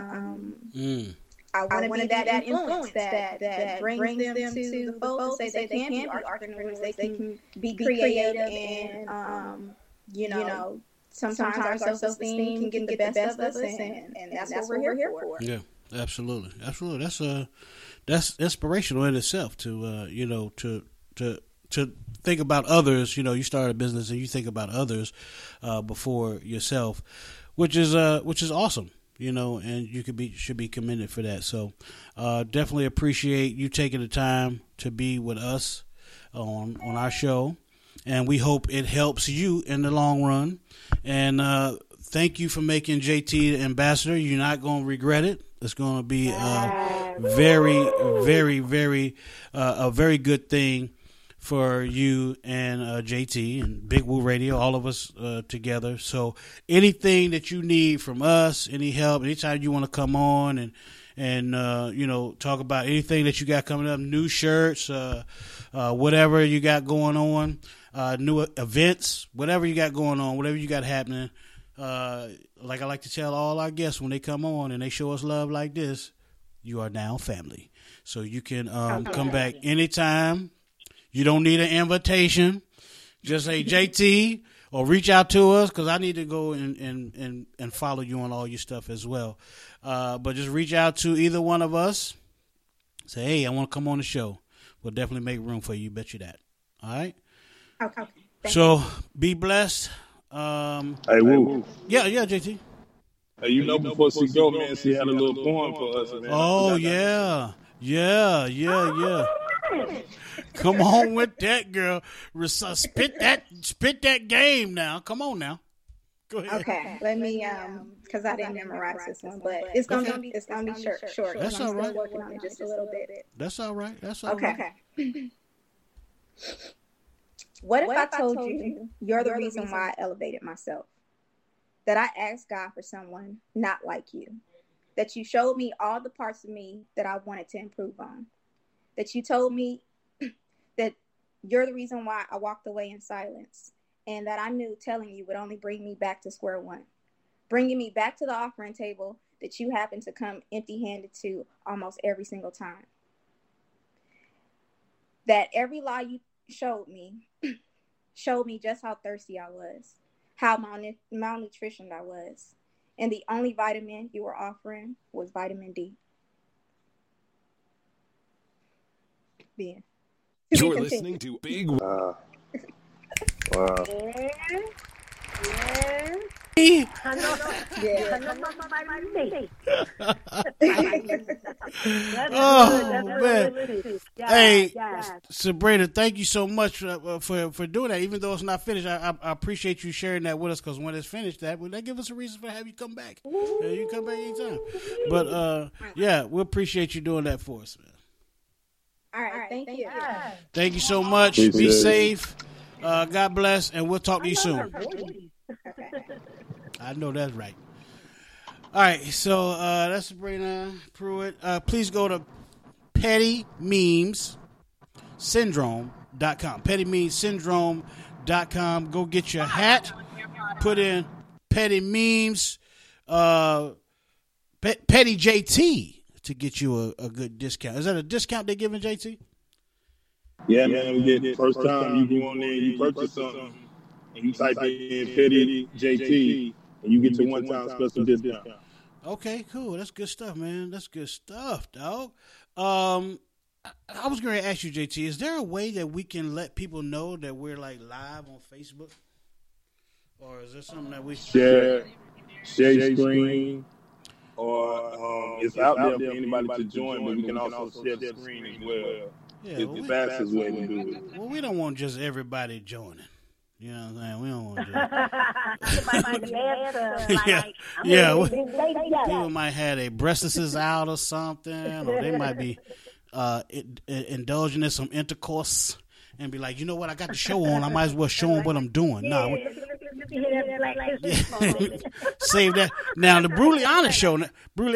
Mm. I want to be that, that influence that, that, that brings, brings them, them to the fold to say they, they can be entrepreneurs, they can be creative, and, um, you know, you know sometimes, sometimes our self-esteem can get the best of us, and, and, and that's, that's, what we're here for. Yeah, absolutely, absolutely. That's uh, that's inspirational in itself to uh, you know, to to to think about others. You know, you start a business and you think about others uh, before yourself, which is uh, which is awesome you know, and you could be should be commended for that. So, uh, definitely appreciate you taking the time to be with us on on our show, and we hope it helps you in the long run. And uh, thank you for making JT the ambassador. You're not going to regret it. It's going to be a very, very, very uh, a very good thing for you and uh, JT and Big Woo Radio, all of us uh, together. So anything that you need from us, any help, anytime you want to come on and and uh, you know talk about anything that you got coming up, new shirts, uh, uh, whatever you got going on, uh, new events, whatever you got going on, whatever you got happening. like I like to tell all our guests when they come on and they show us love like this, you are now family. So you can um, come back anytime you don't need an invitation. Just say JT or reach out to us because I need to go and, and, and, and follow you on all your stuff as well. Uh, but just reach out to either one of us. Say, hey, I want to come on the show. We'll definitely make room for you. Bet you that. All right. Okay. Thank so you. be blessed. Um, hey, Woo. Yeah, yeah, JT. Hey, you know, before she go, man, she had a little poem for us. Man. Oh yeah, yeah, yeah, yeah. Come on with that, girl. Spit that, spit that game now. Come on now. Go ahead. Okay, let me um, because I didn't memorize this one, but it's gonna be it's gonna be short. Short. That's all right. Working on it just a little bit. That's all right. That's all okay. right. Okay. What if, what I, told I told you you're the reason why I elevated myself? That I asked God for someone not like you. That you showed me all the parts of me that I wanted to improve on that you told me that you're the reason why I walked away in silence and that I knew telling you would only bring me back to square one, bringing me back to the offering table that you happen to come empty handed to almost every single time. That every lie you showed me showed me just how thirsty I was, how malnut- malnutritioned I was. And the only vitamin you were offering was vitamin D. being. You're listening to Big. Uh, wow. Yeah. Yeah. I. Yeah. I know my Oh man! Hey, Sabrina, thank you so much uh, for for doing that. Even though it's not finished, I, I, I appreciate you sharing that with us. Because when it's finished, that will that give us a reason for have you come back. Yeah, you come back anytime. But uh, yeah, we appreciate you doing that for us, man. All right, thank, you. Thank you so much. Appreciate Be it. safe. Uh, God bless, and we'll talk to you soon. I know that's right. All right, so uh, that's Sabrina Pruitt. Uh, please go to Petty Memes Syndrome.com. Petty Memes Syndrome.com. Go get your hat. Put in Petty Memes, uh, Pe- Petty JT to get you a, a good discount. Is that a discount they're giving JT? Yeah, man. We get first time you go on there, you purchase something, and you type in Petty JT, and you get your one time special discount. Okay, cool. That's good stuff, man. That's good stuff, dog. Um, I- was going to ask you, JT, is there a way that we can let people know that we're like live on Facebook, or is there something that we Share, share your screen, or um, it's out there for anybody to join, but we can also share the screen as well. Yeah, it's well, the we- fastest way to do it. Well, we don't want just everybody joining. You know what I'm saying? We don't want to just. yeah, yeah. we- People might have their breastises out or something, or they might be uh, in- in- indulging in some intercourse and be like, you know what? I got the show on. I might as well show them what I'm doing. No, we- save that. Now the honest show,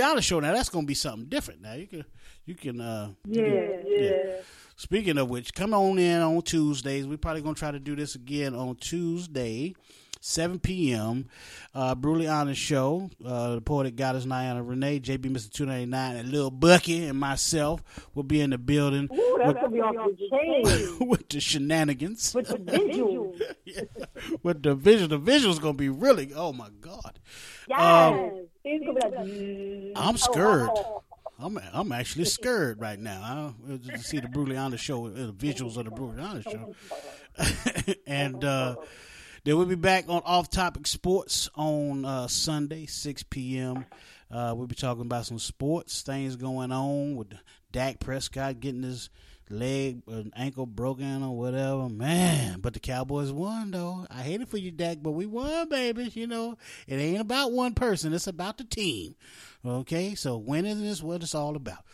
honest show. Now that's going to be something different. Now you can, you can. Uh, you Yeah, yeah. Speaking of which, come on in on Tuesdays. We're probably going to try to do this again on Tuesday, 7 p.m. Uh, Brutally Honest Show. Uh, the poetic goddess Niana Renee, JB Mr. 299, and Lil Bucky and myself will be in the building Ooh, with, gonna be off the chain. with the shenanigans. With the visuals. with the visual. The visual's going to be really, oh my God. Yes. Um, It's gonna be like, mm, I'm oh, scared. oh, I'm I'm actually scared right now. I to see the brutally honest show, uh, the visuals of the brutally honest show, and uh, then we'll be back on Off Topic Sports on uh, Sunday, six p.m. Uh, we'll be talking about some sports things going on with Dak Prescott getting his leg or ankle broken or whatever. Man, but the Cowboys won though. I hate it for you, Dak, but we won, baby. You know, it ain't about one person; it's about the team. Okay, so winning is what it's all about.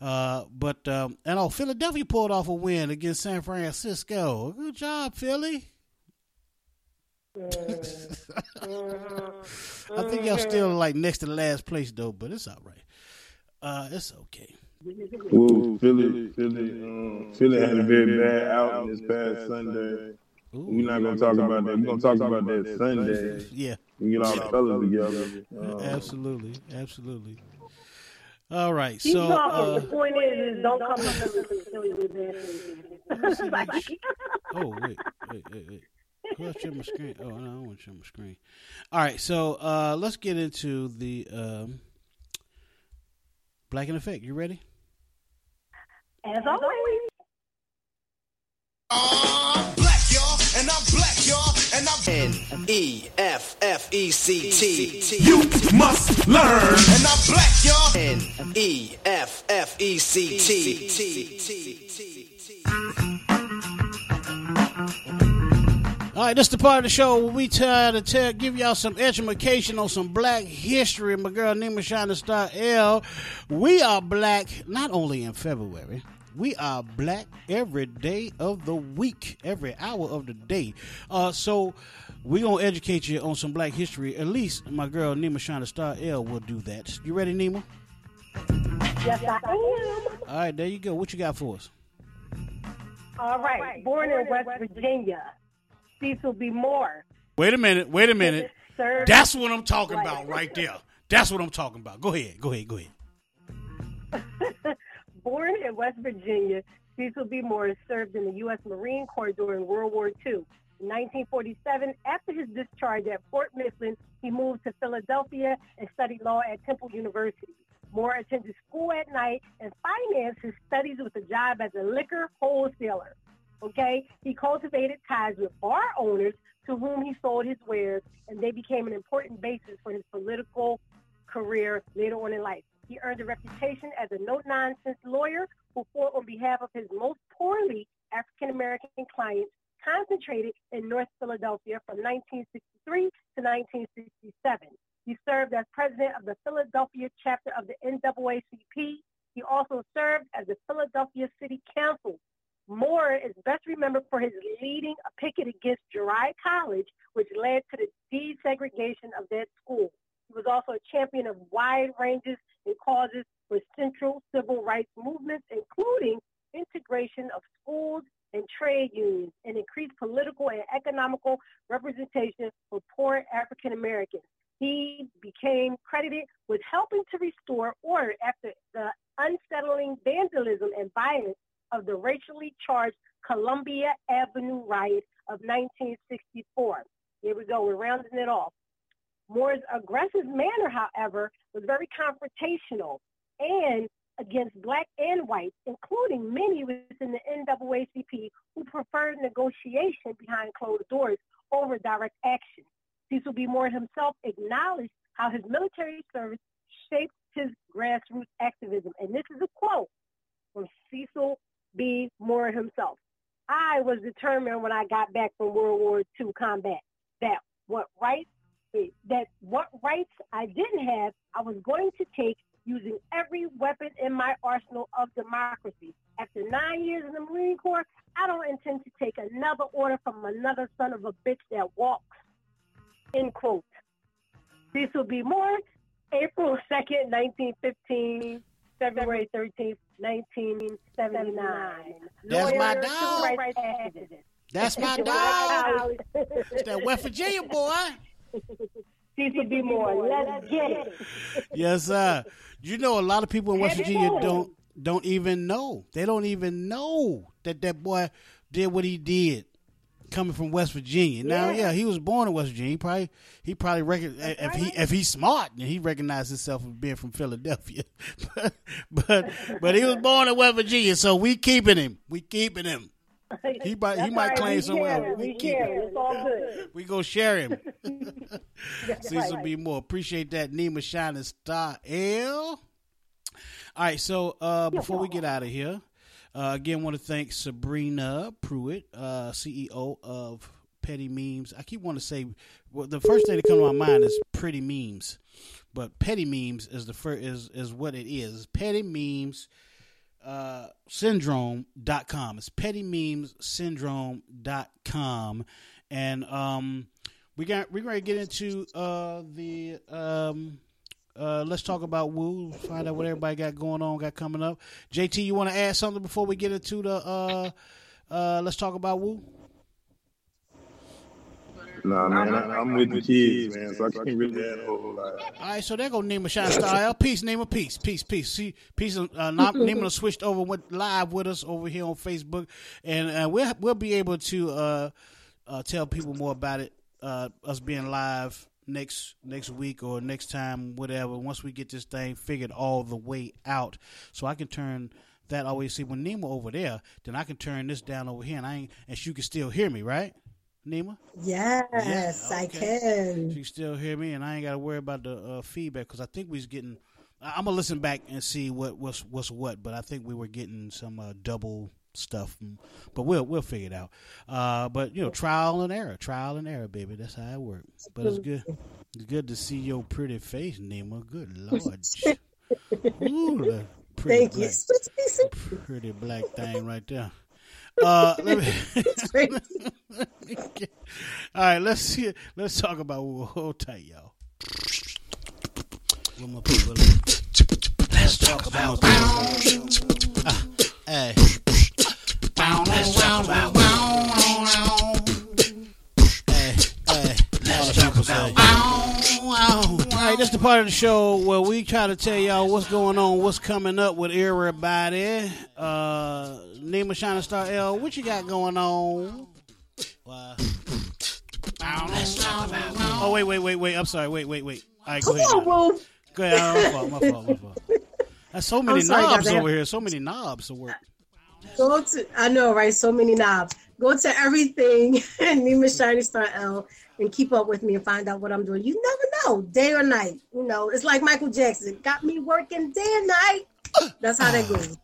Uh, but um, and oh, Philadelphia pulled off a win against San Francisco. Good job, Philly. I think y'all still like next to the last place though, but it's all right. Uh, it's okay. Whoa, Philly, Philly, um, Philly had a very bad outing this past Sunday. We're not gonna talk about that. We're gonna talk about that Sunday. Yeah. we get all the fellas together. Um, absolutely, absolutely. All right, Keep so uh, the point is, is don't come to Philly with that. Like, oh wait, wait, wait, wait. Go ahead, share my screen. Oh no, I don't want to share my screen. All right, so uh, let's get into the um, Black and Effect. You ready? As always. I'm black, y'all, and I'm black, y'all, and I'm N E F F E C T. You must learn, and I'm black, y'all. N E F F E C T. All right, this is the part of the show where we try to tell, give y'all some education on some black history. My girl Nima Shining Star L. We are black not only in February, we are black every day of the week, every hour of the day. Uh, so we're going to educate you on some black history. At least my girl Nima Shining Star L will do that. You ready, Nima? Yes, I am. All right, there you go. What you got for us? All right. Born in West Virginia, Cecil B. Moore. Wait a minute. Wait a minute. That's what I'm talking about right there. That's what I'm talking about. Go ahead. Go ahead. Go ahead. Born in West Virginia, Cecil B. Moore served in the U.S. Marine Corps during World War II. In 1947, after his discharge at Fort Mifflin, he moved to Philadelphia and studied law at Temple University. Moore attended school at night and financed his studies with a job as a liquor wholesaler. Okay, he cultivated ties with bar owners to whom he sold his wares, and they became an important basis for his political career later on in life. He earned a reputation as a no-nonsense lawyer who fought on behalf of his most poorly African American clients concentrated in North Philadelphia from 1963 to 1967. He served as president of the Philadelphia chapter of the NAACP. He also served as the Philadelphia City Council. Moore is best remembered for his leading a picket against Girard College, which led to the desegregation of that school. He was also a champion of wide ranges in causes for central civil rights movements, including integration of schools and trade unions and increased political and economical representation for poor African Americans. He became credited with helping to restore order after the unsettling vandalism and violence of the racially charged Columbia Avenue riot of 1964. Here we go, we're rounding it off. Moore's aggressive manner, however, was very confrontational and against black and whites, including many within the NAACP who preferred negotiation behind closed doors over direct action. Cecil B. Moore himself acknowledged how his military service shaped his grassroots activism. And this is a quote from Cecil B. Moore himself. I was determined when I got back from World War II combat that what rights that what rights I didn't have, I was going to take using every weapon in my arsenal of democracy. After nine years in the Marine Corps, I don't intend to take another order from another son of a bitch that walks. End quote. Cecil B. Moore, April 2nd, 1915, February 13th, 1979. That's my Lawyer, dog. civil. That's my dog. It's that West Virginia boy. Cecil B. Moore, let's get it. Yes, sir. You know, a lot of people in West Virginia don't don't even know. They don't even know that that boy did what he did, coming from West Virginia. Now, Yeah. yeah, he was born in West Virginia. He probably he probably reckon if he if he's smart, then he recognized himself as being from Philadelphia. but, but but he was born in West Virginia, so we keeping him. We keeping him. He might he might right, claim we somewhere. We we keep share him. it. It's all good. We go share him. Cecil right. B. Moore. Appreciate that. Nima Shining Star L. All right, so uh, before we get out of here, uh, again, want to thank Sabrina Pruitt, uh, CEO of Petty Memes. I keep wanting to say, well, the first thing that comes to my mind is Pretty Memes, but Petty Memes is the is is what it is. Petty Memes uh, syndrome.com. It's petty memes syndrome.com. And um, we got we're going to get into uh, the um, uh, let's talk about Woo. Find out what everybody got going on, got coming up. JT, you want to add something before we get into the uh, uh, let's talk about Woo? Nah, man, I, I'm with the kids, man, so I can't really add a whole lot. All right, so there go Nima Shine Style. Peace, Nima. Peace, peace, peace. See, peace. Uh, Nima switched over went live with us over here on Facebook, and uh, we'll we'll be able to uh, uh, tell people more about it. Uh, us being live next next week or next time, whatever. Once we get this thing figured all the way out, so I can turn that always see when Nima over there, then I can turn this down over here, and I ain't, and she can still hear me, right, Nima? Yes, I can. She still hear me, and I ain't got to worry about the uh, feedback because I think we was getting. I- I'm gonna listen back and see what what's what's what, but I think we were getting some uh, double stuff, but we'll we'll figure it out. Uh, but you know, trial and error, trial and error, baby. That's how it works. But it's good. It's good to see your pretty face, Nima. Good lord. Ooh, pretty Thank you. black, pretty black thing right there. Uh, let me, all right, let's see. Let's talk about hold tight, y'all. Where my people at? Let's talk about. Ah, hey. Let's talk about. Hey, hey. Let's talk about. All right, this is the part of the show where we try to tell y'all what's going on, what's coming up with everybody. Uh, Nima Shining Star L, what you got going on? Wow. Oh wait, wait, wait, wait. I'm sorry. Wait, wait, wait. All right, go Come ahead. on, now. Woo. Go ahead. Oh, my fault. My fault. My fault. There's so many sorry knobs over here. So many knobs to work. Go to I know, right? So many knobs. Go to everything and Nima Shiny Star L and keep up with me and find out what I'm doing. You never know, day or night. You know, it's like Michael Jackson. Got me working day and night. That's how that goes.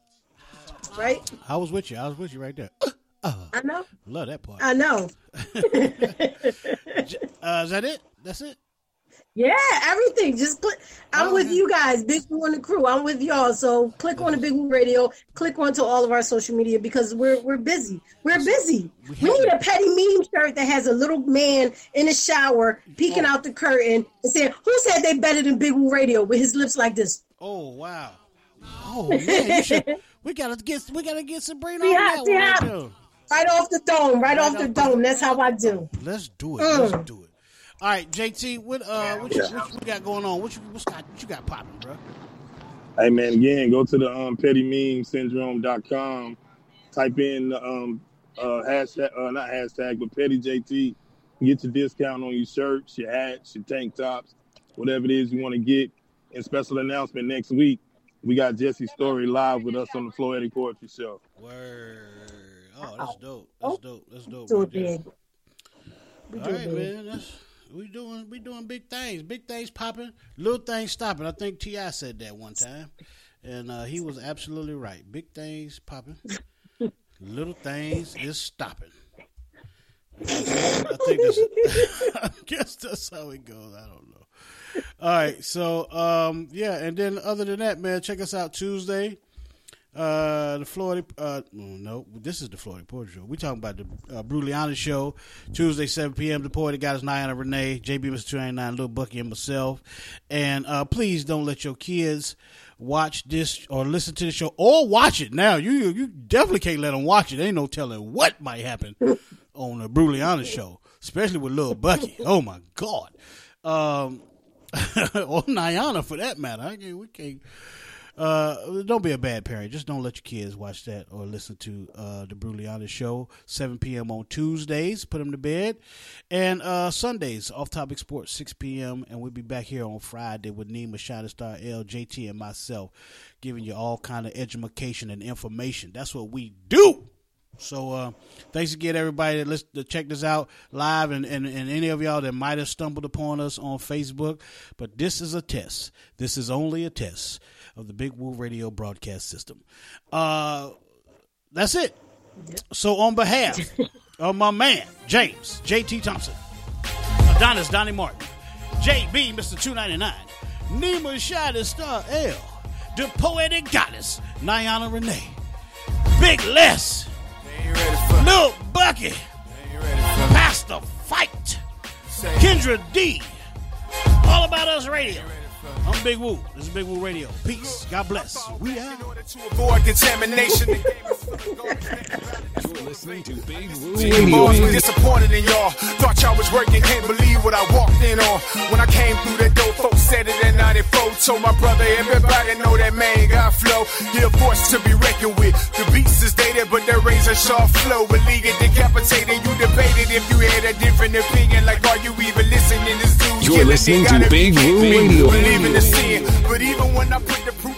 Right? I was with you. I was with you right there. I know. Love that part. I know. Uh, is that it? That's it. Yeah, everything. Just click. I'm with you guys, Big Woo and the crew. I'm with y'all. So click on the Big Woo Radio. Click onto all of our social media because we're we're busy. We're busy. We need a petty meme shirt that has a little man in the shower peeking out the curtain and saying, "Who said they better than Big Woo Radio?" with his lips like this. Oh wow. Oh man, should, we gotta get we gotta get Sabrina See on how- that one. how- right. Right off the dome. Right, off the off the dome. That's how I do. Let's do it. Mm. Let's do it. All right, JT, what uh, what you, what you got going on? What you what's got, what you got popping, bro? Hey man, again, go to the um, pettymemesyndrome.com. Type in um, uh, hashtag, uh, not hashtag, but petty JT. Get your discount on your shirts, your hats, your tank tops, whatever it is you want to get. And special announcement next week, we got Jesse Story live with us on the Floetic Poetry Show. Word. Oh, that's dope. That's dope. That's dope. Do right it there. big. We All do it right, big. man. That's we doing we doing big things. Big things popping. Little things stopping. I think T.I. said that one time, and uh, he was absolutely right. Big things popping. Little things is stopping. I think that's. I guess that's how it goes. I don't know. All right, so um, yeah, and then other than that, man, check us out Tuesday. Uh, the Floetic, uh, no, this is the Floetic Poetry Show. We talking about the uh, Bruliana Show, Tuesday, 7 p.m. The Poetic Goddess, Niana Renee, JB Mr. 299, Little Bucky, and myself. And uh, please don't let your kids watch this or listen to the show or watch it now. You you definitely can't let them watch it. Ain't no telling what might happen on the Bruliana Show, especially with Little Bucky. Oh my God. Um, or Niana for that matter. I can't, we can't. Uh, don't be a bad parent. Just don't let your kids watch that or listen to uh, the Bruliana show. 7 p.m. on Tuesdays. Put them to bed. And uh, Sundays, Off Topic Sports, 6 p.m. And we'll be back here on Friday with Nima, Shining Star, L, JT, and myself, giving you all kind of education and information. That's what we do. So uh, thanks again, everybody that listen, to check this out live, and, and, and any of y'all that might have stumbled upon us on Facebook. But this is a test. This is only a test of the Big Woo Radio broadcast system. Uh, that's it. So on behalf of my man James J.T. Thompson, Adonis Donnie Martin, J.B. Mr. Two Ninety Nine, Nima Shining Star L, the Poetic Goddess Niana Renee, Big Les. Lil Bucky. Pastor Fight. Kendra D. All About Us Radio. I'm Big Woo. This is Big Woo Radio. Peace. God bless. We out. Avoid contamination. You're listening to Big Woo Boys were Radio. disappointed in y'all. Thought y'all was working, can't believe what I walked in on. When I came through that door, folks said it in 94. Told my brother, everybody know that man got flow. He a force to be reckoned with. The beats is dated, but that razor sharp flow. Beleaguered, decapitated. You debated if you had a different opinion. Like, are you even listening? This dude You're listening to Big kidding Woo. Radio. In sin. But even when I put the proof